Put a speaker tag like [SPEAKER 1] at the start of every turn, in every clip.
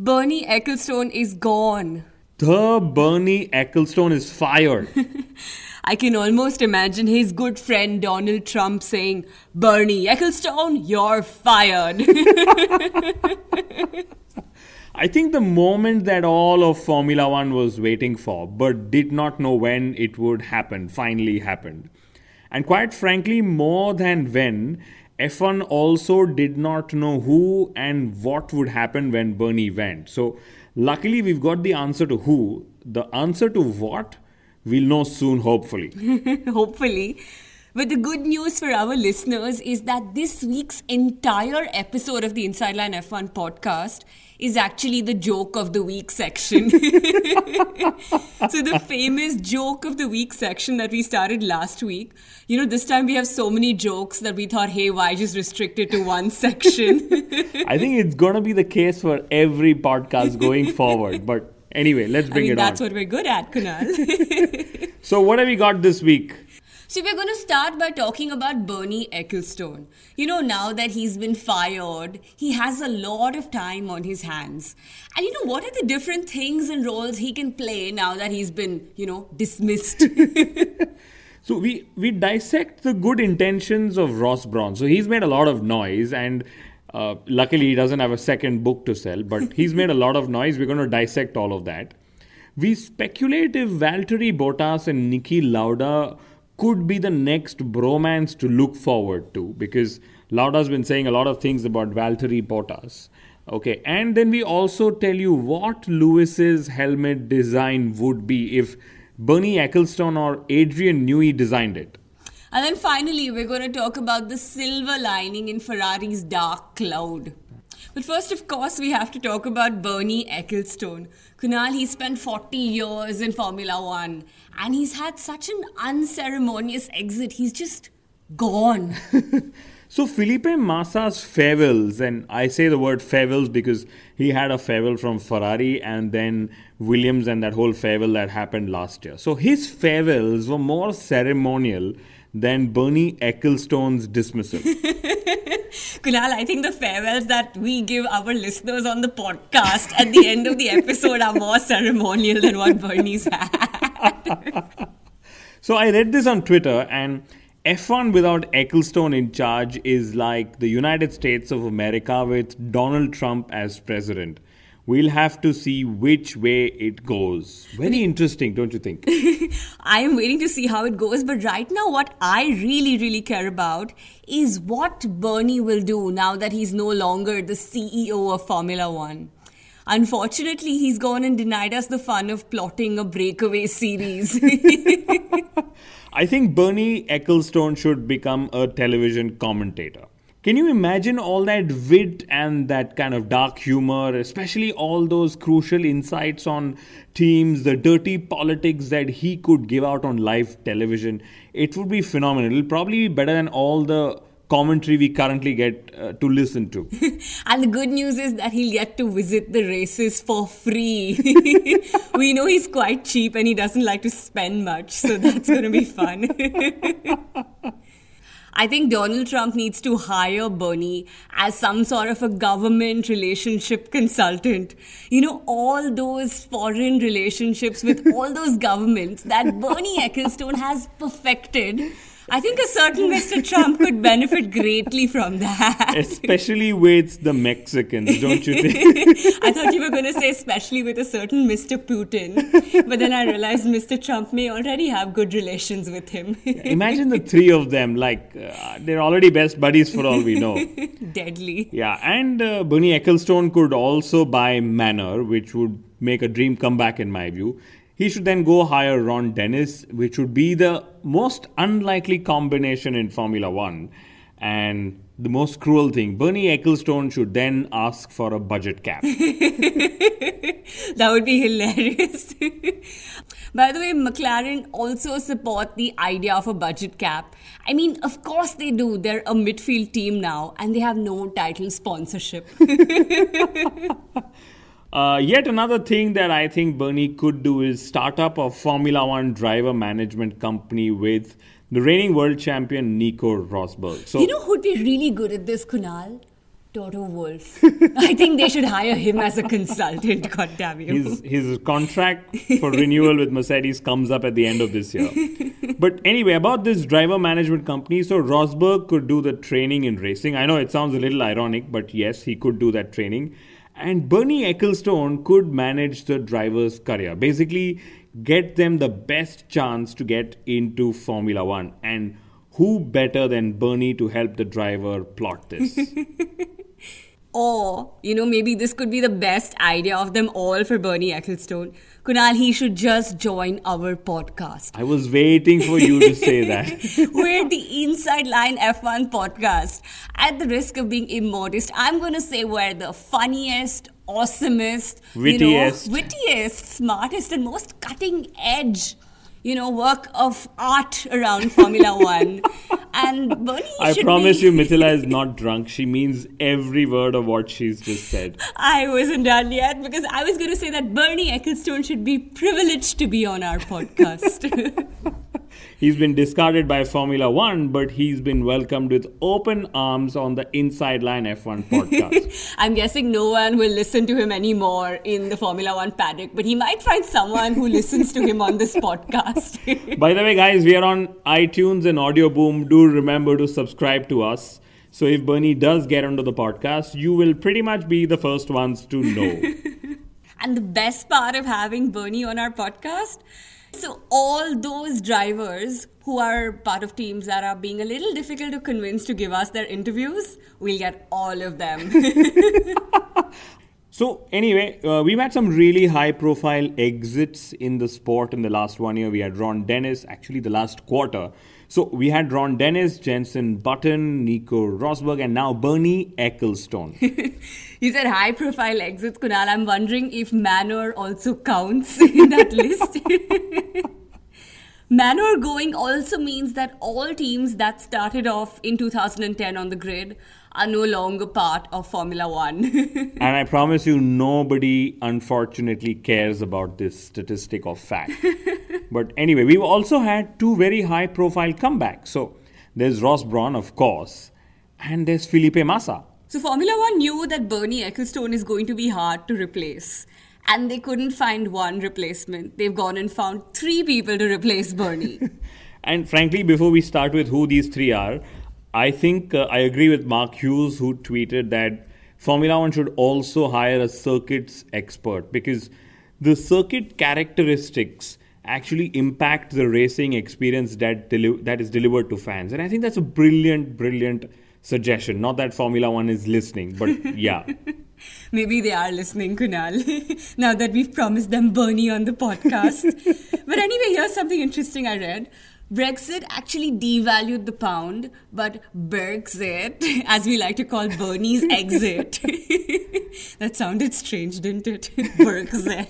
[SPEAKER 1] Bernie Ecclestone is gone.
[SPEAKER 2] The Bernie Ecclestone is fired.
[SPEAKER 1] I can almost imagine his good friend Donald Trump saying, Bernie Ecclestone, you're fired.
[SPEAKER 2] I think the moment that all of Formula One was waiting for, but did not know when it would happen, finally happened. And quite frankly, more than when, F1 also did not know who and what would happen when Bernie went. So, luckily, we've got the answer to who. The answer to what, we'll know soon, hopefully.
[SPEAKER 1] Hopefully. But the good news for our listeners is that this week's entire episode of the Inside Line F1 podcast is actually the joke of the week section. so, the famous joke of the week section that we started last week, you know, this time we have so many jokes that we thought, hey, why just restrict it to one section?
[SPEAKER 2] I think it's going to be the case for every podcast going forward. But anyway, let's
[SPEAKER 1] I
[SPEAKER 2] bring
[SPEAKER 1] mean,
[SPEAKER 2] it
[SPEAKER 1] that's
[SPEAKER 2] on.
[SPEAKER 1] That's what we're good at, Kunal.
[SPEAKER 2] So, what have we got this week?
[SPEAKER 1] So we're going to start by talking about Bernie Ecclestone. You know, now that he's been fired, he has a lot of time on his hands. And you know, what are the different things and roles he can play now that he's been, you know, dismissed?
[SPEAKER 2] So we we dissect the good intentions of Ross Brawn. So he's made a lot of noise, and uh, luckily he doesn't have a second book to sell. But he's made a lot of noise. We're going to dissect all of that. We speculate if Valtteri Bottas and Niki Lauda could be the next bromance to look forward to, because Lauda's been saying a lot of things about Valtteri Bottas. Okay, and then we also tell you what Lewis's helmet design would be if Bernie Ecclestone or Adrian Newey designed it.
[SPEAKER 1] and then finally, we're going to talk about the silver lining in Ferrari's dark cloud. But first, of course, we have to talk about Bernie Ecclestone. Kunal, he spent 40 years in Formula One and he's had such an unceremonious exit. He's just gone.
[SPEAKER 2] So Felipe Massa's farewells, and I say the word farewells because he had a farewell from Ferrari and then Williams and that whole farewell that happened last year. So his farewells were more ceremonial than Bernie Ecclestone's dismissal.
[SPEAKER 1] Kunal, I think the farewells that we give our listeners on the podcast at the end of the episode are more ceremonial than what Bernie's had.
[SPEAKER 2] So I read this on Twitter, and F1 without Ecclestone in charge is like the United States of America with Donald Trump as president. We'll have to see which way it goes. Very interesting, don't you think?
[SPEAKER 1] I am waiting to see how it goes, but right now, what I really, really care about is what Bernie will do now that he's no longer the CEO of Formula One. Unfortunately, he's gone and denied us the fun of plotting a breakaway series.
[SPEAKER 2] I think Bernie Ecclestone should become a television commentator. Can you imagine all that wit and that kind of dark humor, especially all those crucial insights on teams, the dirty politics that he could give out on live television? It would be phenomenal. It'll probably be better than all the commentary we currently get uh, to listen to.
[SPEAKER 1] and the good news is that he'll get to visit the races for free. we know he's quite cheap and he doesn't like to spend much, so that's going to be fun. I think Donald Trump needs to hire Bernie as some sort of a government relationship consultant. You know, all those foreign relationships with all those governments that Bernie Ecclestone has perfected. I think a certain Mr. Trump could benefit greatly from that.
[SPEAKER 2] Especially with the Mexicans, don't you think?
[SPEAKER 1] I thought you were going to say, especially with a certain Mr. Putin. But then I realized Mr. Trump may already have good relations with him.
[SPEAKER 2] Imagine the three of them, like, uh, they're already best buddies for all we know.
[SPEAKER 1] Deadly.
[SPEAKER 2] Yeah, and uh, Bernie Ecclestone could also buy Manor, which would make a dream come back in my view. He should then go hire Ron Dennis, which would be the most unlikely combination in Formula One. And the most cruel thing, Bernie Ecclestone should then ask for a budget cap.
[SPEAKER 1] that would be hilarious. By the way, McLaren also support the idea of a budget cap. I mean, of course they do. They're a midfield team now and they have no title sponsorship.
[SPEAKER 2] Uh, yet another thing that I think Bernie could do is start up a Formula One driver management company with the reigning world champion Nico Rosberg.
[SPEAKER 1] So, you know who'd be really good at this, Kunal? Toto Wolff. I think they should hire him as a consultant, God damn you.
[SPEAKER 2] His, his contract for renewal with Mercedes comes up at the end of this year. But anyway, about this driver management company, so Rosberg could do the training in racing. I know it sounds a little ironic, but yes, he could do that training. And Bernie Ecclestone could manage the driver's career. Basically, get them the best chance to get into Formula One. And who better than Bernie to help the driver plot this?
[SPEAKER 1] or, you know, maybe this could be the best idea of them all for Bernie Ecclestone. Kunal, he should just join our podcast.
[SPEAKER 2] I was waiting for you to say that.
[SPEAKER 1] We're the Inside Line F1 podcast. At the risk of being immodest, I'm going to say we're the funniest, awesomest,
[SPEAKER 2] wittiest,
[SPEAKER 1] you know, wittiest, smartest, and most cutting edge you know, work of art around Formula One. and Bernie
[SPEAKER 2] I promise
[SPEAKER 1] be...
[SPEAKER 2] you, Mithila is not drunk. She means every word of what she's just said.
[SPEAKER 1] I wasn't done yet because I was going to say that Bernie Ecclestone should be privileged to be on our podcast.
[SPEAKER 2] He's been discarded by Formula One, but he's been welcomed with open arms on the Inside Line F1 podcast.
[SPEAKER 1] I'm guessing no one will listen to him anymore in the Formula One paddock, but he might find someone who listens to him on this podcast.
[SPEAKER 2] by the way, guys, we are on iTunes and Audio Boom. Do remember to subscribe to us. So if Bernie does get onto the podcast, you will pretty much be the first ones to know.
[SPEAKER 1] and the best part of having Bernie on our podcast so, all those drivers who are part of teams that are being a little difficult to convince to give us their interviews, we'll get all of them.
[SPEAKER 2] so, anyway, uh, we've had some really high profile exits in the sport in the last one year. We had Ron Dennis, actually, the last quarter. So we had Ron Dennis, Jenson Button, Nico Rosberg, and now Bernie Ecclestone.
[SPEAKER 1] you said high profile exits, Kunal. I'm wondering if Manor also counts in that list. Manor going also means that all teams that started off in 2010 on the grid are no longer part of Formula One.
[SPEAKER 2] and I promise you, nobody unfortunately cares about this statistic or fact. but anyway, we've also had two very high profile comebacks. So there's Ross Brawn, of course, and there's Felipe Massa.
[SPEAKER 1] So Formula One knew that Bernie Ecclestone is going to be hard to replace. And they couldn't find one replacement. They've gone and found three people to replace Bernie.
[SPEAKER 2] and frankly, before we start with who these three are, I think uh, I agree with Mark Hughes, who tweeted that Formula One should also hire a circuits expert because the circuit characteristics actually impact the racing experience that deli- that is delivered to fans. And I think that's a brilliant, brilliant suggestion. Not that Formula One is listening, but yeah.
[SPEAKER 1] Maybe they are listening, Kunal, now that we've promised them Bernie on the podcast. but anyway, here's something interesting I read. Brexit actually devalued the pound, but Bergzit, as we like to call Bernie's exit, that sounded strange, didn't it? Bergzit.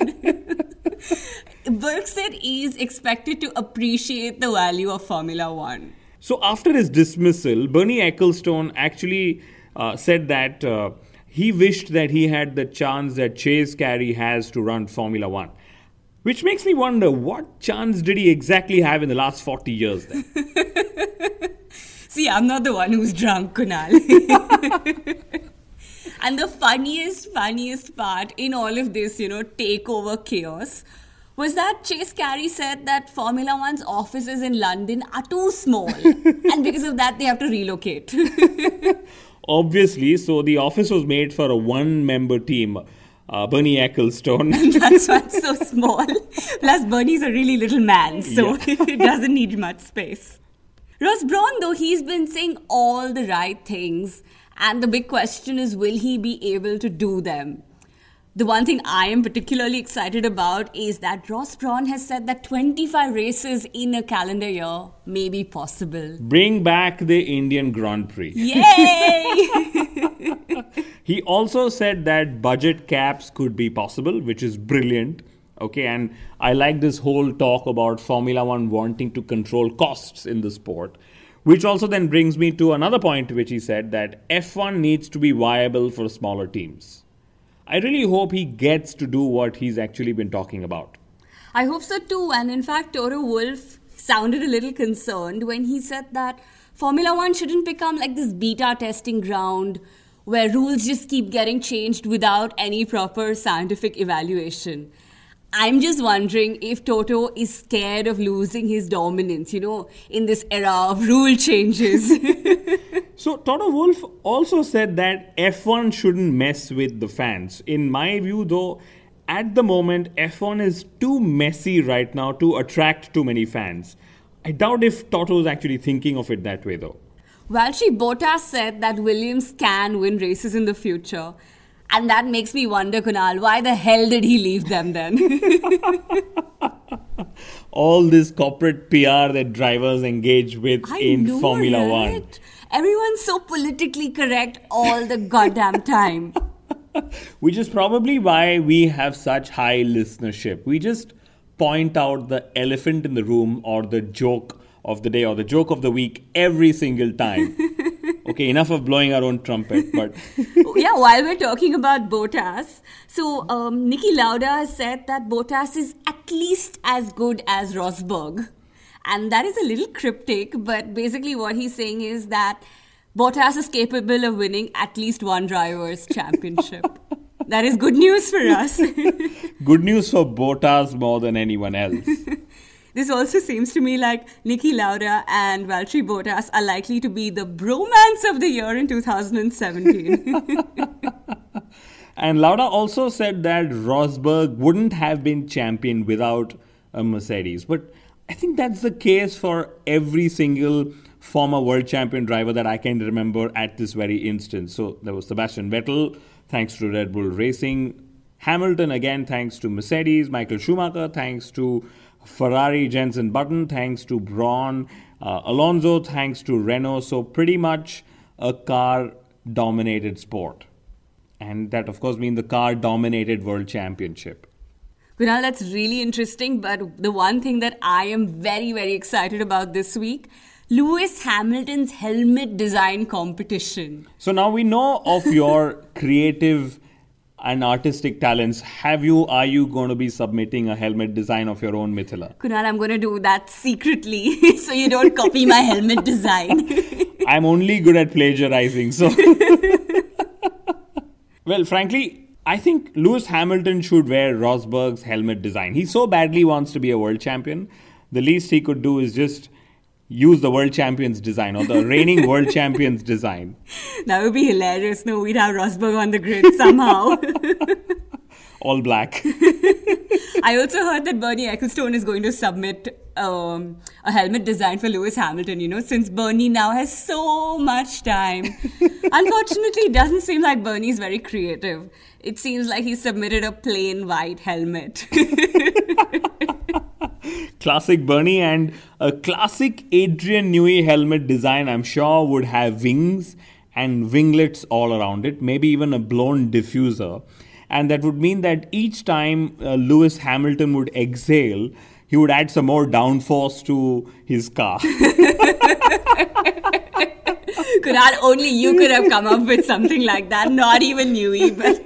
[SPEAKER 1] Bergzit is expected to appreciate the value of Formula One.
[SPEAKER 2] So after his dismissal, Bernie Ecclestone actually uh, said that uh, he wished that he had the chance that Chase Carey has to run Formula One. Which makes me wonder what chance did he exactly have in the last 40 years then?
[SPEAKER 1] See, I'm not the one who's drunk, Kunal. and the funniest, funniest part in all of this, you know, takeover chaos was that Chase Carey said that Formula One's offices in London are too small. and because of that, they have to relocate.
[SPEAKER 2] Obviously, so the office was made for a one member team uh, Bernie Ecclestone.
[SPEAKER 1] That's why it's so small. Plus, Bernie's a really little man, so yeah. it doesn't need much space. Ross Brawn, though, he's been saying all the right things, and the big question is will he be able to do them? The one thing I am particularly excited about is that Ross Brawn has said that 25 races in a calendar year may be possible.
[SPEAKER 2] Bring back the Indian Grand Prix.
[SPEAKER 1] Yay!
[SPEAKER 2] He also said that budget caps could be possible, which is brilliant. Okay, and I like this whole talk about Formula One wanting to control costs in the sport, which also then brings me to another point, which he said that F1 needs to be viable for smaller teams. I really hope he gets to do what he's actually been talking about.
[SPEAKER 1] I hope so too. And in fact, Toto Wolff sounded a little concerned when he said that Formula One shouldn't become like this beta testing ground where rules just keep getting changed without any proper scientific evaluation. I'm just wondering if Toto is scared of losing his dominance, you know, in this era of rule changes.
[SPEAKER 2] So Toto Wolff also said that F1 shouldn't mess with the fans. In my view, though, at the moment F1 is too messy right now to attract too many fans. I doubt if Toto is actually thinking of it that way, though.
[SPEAKER 1] Valtteri Bottas said that Williams can win races in the future. And that makes me wonder, Kunal, why the hell did he leave them then?
[SPEAKER 2] All this corporate PR that drivers engage with
[SPEAKER 1] I
[SPEAKER 2] in
[SPEAKER 1] know,
[SPEAKER 2] Formula
[SPEAKER 1] right?
[SPEAKER 2] One.
[SPEAKER 1] Everyone's so politically correct all the goddamn time.
[SPEAKER 2] Which is probably why we have such high listenership. We just point out the elephant in the room or the joke of the day or the joke of the week every single time. okay, enough of blowing our own trumpet, but
[SPEAKER 1] yeah, while we're talking about Bottas, so um, Niki Lauda has said that Bottas is at least as good as Rosberg. And that is a little cryptic, but basically what he's saying is that Bottas is capable of winning at least one driver's championship. that is good news for us.
[SPEAKER 2] good news for Bottas more than anyone else.
[SPEAKER 1] This also seems to me like Niki Lauda and Valtteri Bottas are likely to be the bromance of the year in 2017.
[SPEAKER 2] and Lauda also said that Rosberg wouldn't have been champion without a Mercedes. But I think that's the case for every single former world champion driver that I can remember at this very instant. So there was Sebastian Vettel, thanks to Red Bull Racing. Hamilton again, thanks to Mercedes. Michael Schumacher, thanks to Ferrari, Jenson Button, thanks to Brawn. Uh, Alonso, thanks to Renault. So pretty much a car dominated sport. And that, of course, means the car dominated world championship.
[SPEAKER 1] Kunal, that's really interesting. But the one thing that I am very, very excited about this week Lewis Hamilton's helmet design competition.
[SPEAKER 2] So now we know of your creative and artistic talents. Have you, are you going to be submitting a helmet design of your own, Mithila?
[SPEAKER 1] Kunal, I'm going to do that secretly so you don't copy my helmet design.
[SPEAKER 2] I'm only good at plagiarizing, so. well, frankly, I think Lewis Hamilton should wear Rosberg's helmet design. He so badly wants to be a world champion. The least he could do is just use the world champions design or the reigning world champions design.
[SPEAKER 1] That would be hilarious. No, we'd have Rosberg on the grid somehow.
[SPEAKER 2] All black.
[SPEAKER 1] I also heard that Bernie Ecclestone is going to submit um, a helmet design for Lewis Hamilton, you know, since Bernie now has so much time. Unfortunately, it doesn't seem like Bernie is very creative. It seems like he submitted a plain white helmet.
[SPEAKER 2] classic Bernie and a classic Adrian Newey helmet design, I'm sure, would have wings and winglets all around it, maybe even a blown diffuser. And that would mean that each time uh, Lewis Hamilton would exhale, he would add some more downforce to his car.
[SPEAKER 1] Kunal, only you could have come up with something like that, not even you, even.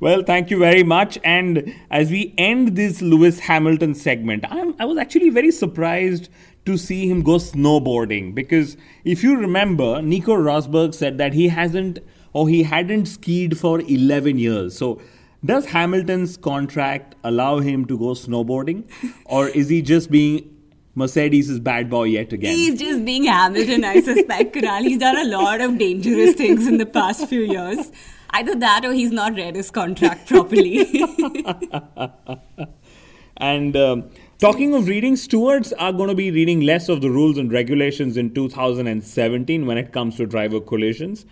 [SPEAKER 2] well, thank you very much. And as we end this Lewis Hamilton segment, I'm, I was actually very surprised to see him go snowboarding because if you remember, Nico Rosberg said that he hasn't or he hadn't skied for 11 years. So, does Hamilton's contract allow him to go snowboarding, or is he just being Mercedes' bad boy yet again?
[SPEAKER 1] He's just being Hamilton, I suspect, Kunal. He's done a lot of dangerous things in the past few years. Either that or he's not read his contract properly.
[SPEAKER 2] and um, talking of reading, stewards are going to be reading less of the rules and regulations in 2017 when it comes to driver collisions.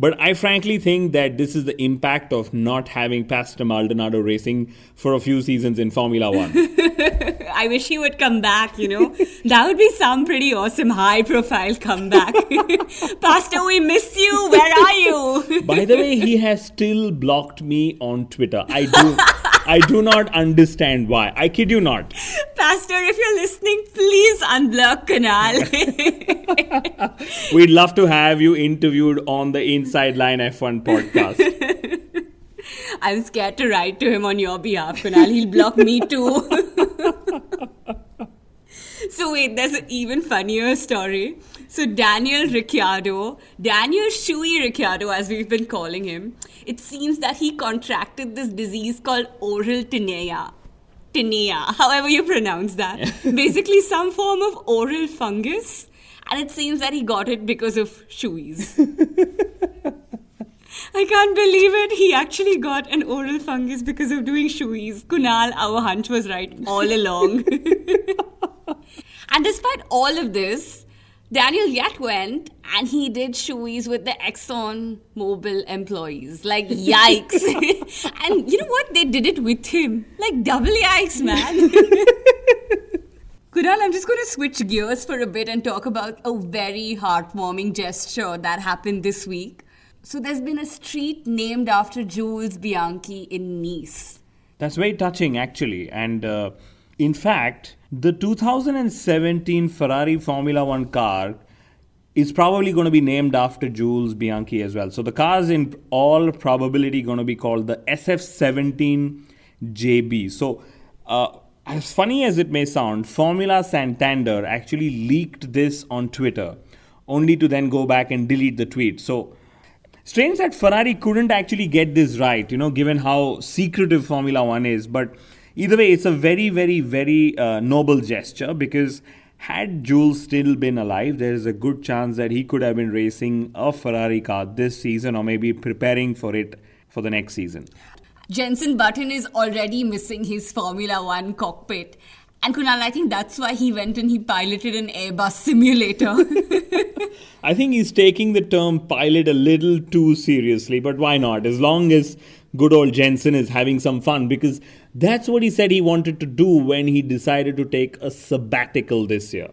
[SPEAKER 2] But I frankly think that this is the impact of not having Pastor Maldonado racing for a few seasons in Formula One.
[SPEAKER 1] I wish he would come back, you know. that would be some pretty awesome high profile comeback. Pastor, we miss you. Where are you?
[SPEAKER 2] By the way, he has still blocked me on Twitter. I do I do not understand why. I kid you not.
[SPEAKER 1] Pastor, if you're listening, please unblock Kunal.
[SPEAKER 2] We'd love to have you interviewed on the Inside Line F1 podcast.
[SPEAKER 1] I'm scared to write to him on your behalf, Kunal. He'll block me too. so wait, there's an even funnier story. So Daniel Ricciardo, Daniel Shoey Ricciardo, as we've been calling him, it seems that he contracted this disease called oral tinea. Tinea, however you pronounce that. Basically, some form of oral fungus. And it seems that he got it because of shoes. I can't believe it. He actually got an oral fungus because of doing shoeies. Kunal, our hunch was right all along. and despite all of this, Daniel yet went and he did shoeies with the Exxon Mobil employees. Like, yikes. and you know what? They did it with him. Like, double yikes, man. Kunal, I'm just going to switch gears for a bit and talk about a very heartwarming gesture that happened this week. So there's been a street named after Jules Bianchi in Nice.
[SPEAKER 2] That's very touching, actually. And uh, in fact, the 2017 Ferrari Formula One car is probably going to be named after Jules Bianchi as well. So the car is in all probability going to be called the SF17 JB. So, uh, as funny as it may sound, Formula Santander actually leaked this on Twitter, only to then go back and delete the tweet. So, Strange that Ferrari couldn't actually get this right, you know, given how secretive Formula One is. But either way, it's a very, very, very uh, noble gesture because had Jules still been alive, there is a good chance that he could have been racing a Ferrari car this season or maybe preparing for it for the next season.
[SPEAKER 1] Jenson Button is already missing his Formula One cockpit. And Kunal, I think that's why he went and he piloted an Airbus simulator.
[SPEAKER 2] I think he's taking the term pilot a little too seriously, but why not? As long as good old Jenson is having some fun, because that's what he said he wanted to do when he decided to take a sabbatical this year.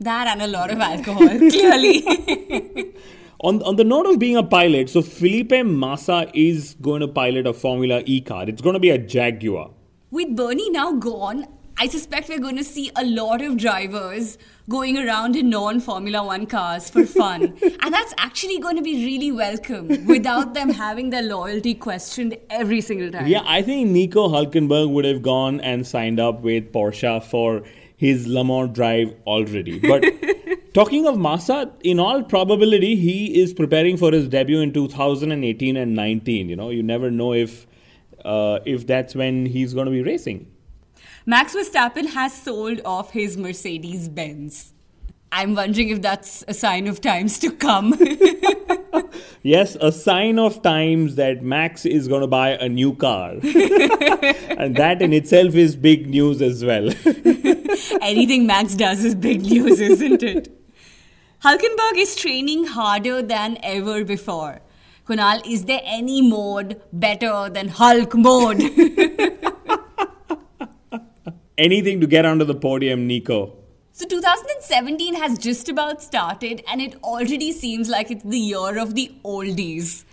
[SPEAKER 1] that and a lot of alcohol, clearly.
[SPEAKER 2] On, on the note of being a pilot, so Felipe Massa is going to pilot a Formula E car. It's going to be a Jaguar.
[SPEAKER 1] With Bernie now gone, I suspect we're going to see a lot of drivers going around in non Formula One cars for fun. and that's actually going to be really welcome without them having their loyalty questioned every single time.
[SPEAKER 2] Yeah, I think Nico Hulkenberg would have gone and signed up with Porsche for his Le Mans drive already. But talking of Massa, in all probability, he is preparing for his debut in 2018 and 19. You know, you never know if uh, if that's when he's going to be racing.
[SPEAKER 1] Max Verstappen has sold off his Mercedes Benz. I'm wondering if that's a sign of times to come.
[SPEAKER 2] Yes, a sign of times that Max is going to buy a new car. and that in itself is big news as well.
[SPEAKER 1] Anything Max does is big news, isn't it? Hulkenberg is training harder than ever before. Kunal, is there any mode better than Hulk mode?
[SPEAKER 2] Anything to get onto the podium, Nico.
[SPEAKER 1] So 2017 has just about started and it already seems like it's the year of the oldies.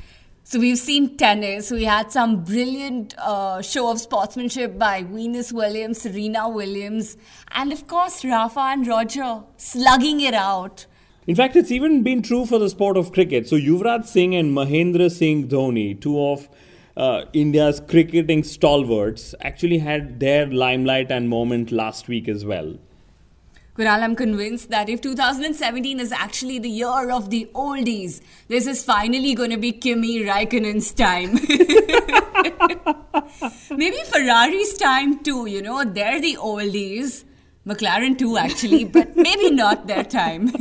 [SPEAKER 1] So we've seen tennis, we had some brilliant uh, show of sportsmanship by Venus Williams, Serena Williams, and of course Rafa and Roger slugging it out.
[SPEAKER 2] In fact, it's even been true for the sport of cricket. So Yuvraj Singh and Mahendra Singh Dhoni, two of uh, India's cricketing stalwarts, actually had their limelight and moment last week as well.
[SPEAKER 1] Kunal, I'm convinced that if 2017 is actually the year of the oldies, this is finally going to be Kimi Raikkonen's time. Maybe Ferrari's time too, you know, they're the oldies. McLaren too, actually, but maybe not their time.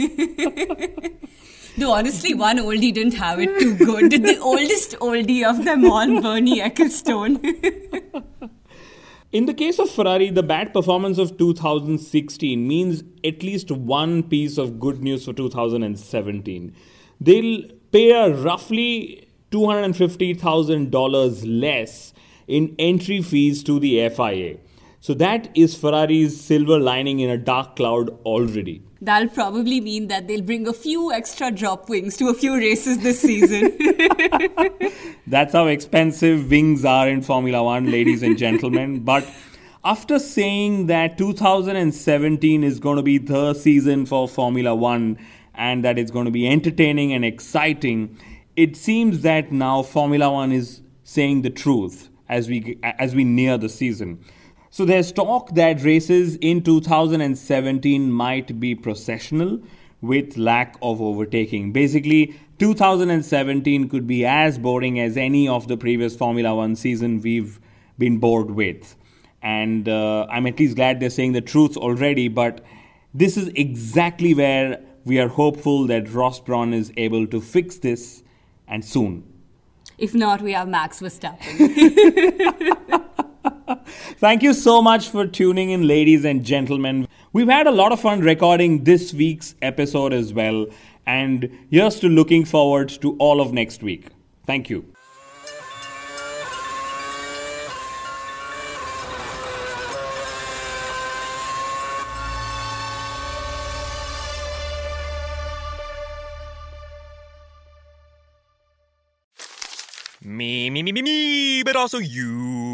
[SPEAKER 1] Though honestly, one oldie didn't have it too good. The oldest oldie of them all, Bernie Ecclestone.
[SPEAKER 2] In the case of Ferrari, the bad performance of 2016 means at least one piece of good news for 2017. They'll pay a roughly $250,000 less in entry fees to the FIA. So that is Ferrari's silver lining in a dark cloud already.
[SPEAKER 1] That'll probably mean that they'll bring a few extra drop wings to a few races this season.
[SPEAKER 2] That's how expensive wings are in Formula One, ladies and gentlemen. But after saying that 2017 is going to be the season for Formula One and that it's going to be entertaining and exciting, it seems that now Formula One is saying the truth as we as we near the season. So there's talk that races in 2017 might be processional with lack of overtaking. Basically, 2017 could be as boring as any of the previous Formula One season we've been bored with. And uh, I'm at least glad they're saying the truth already, but this is exactly where we are hopeful that Ross Brawn is able to fix this and soon.
[SPEAKER 1] if not, we have Max Verstappen.
[SPEAKER 2] Thank you so much for tuning in, ladies and gentlemen. We've had a lot of fun recording this week's episode as well, and here's to looking forward to all of next week. Thank you.
[SPEAKER 3] Me, me, me, me, me, but also you.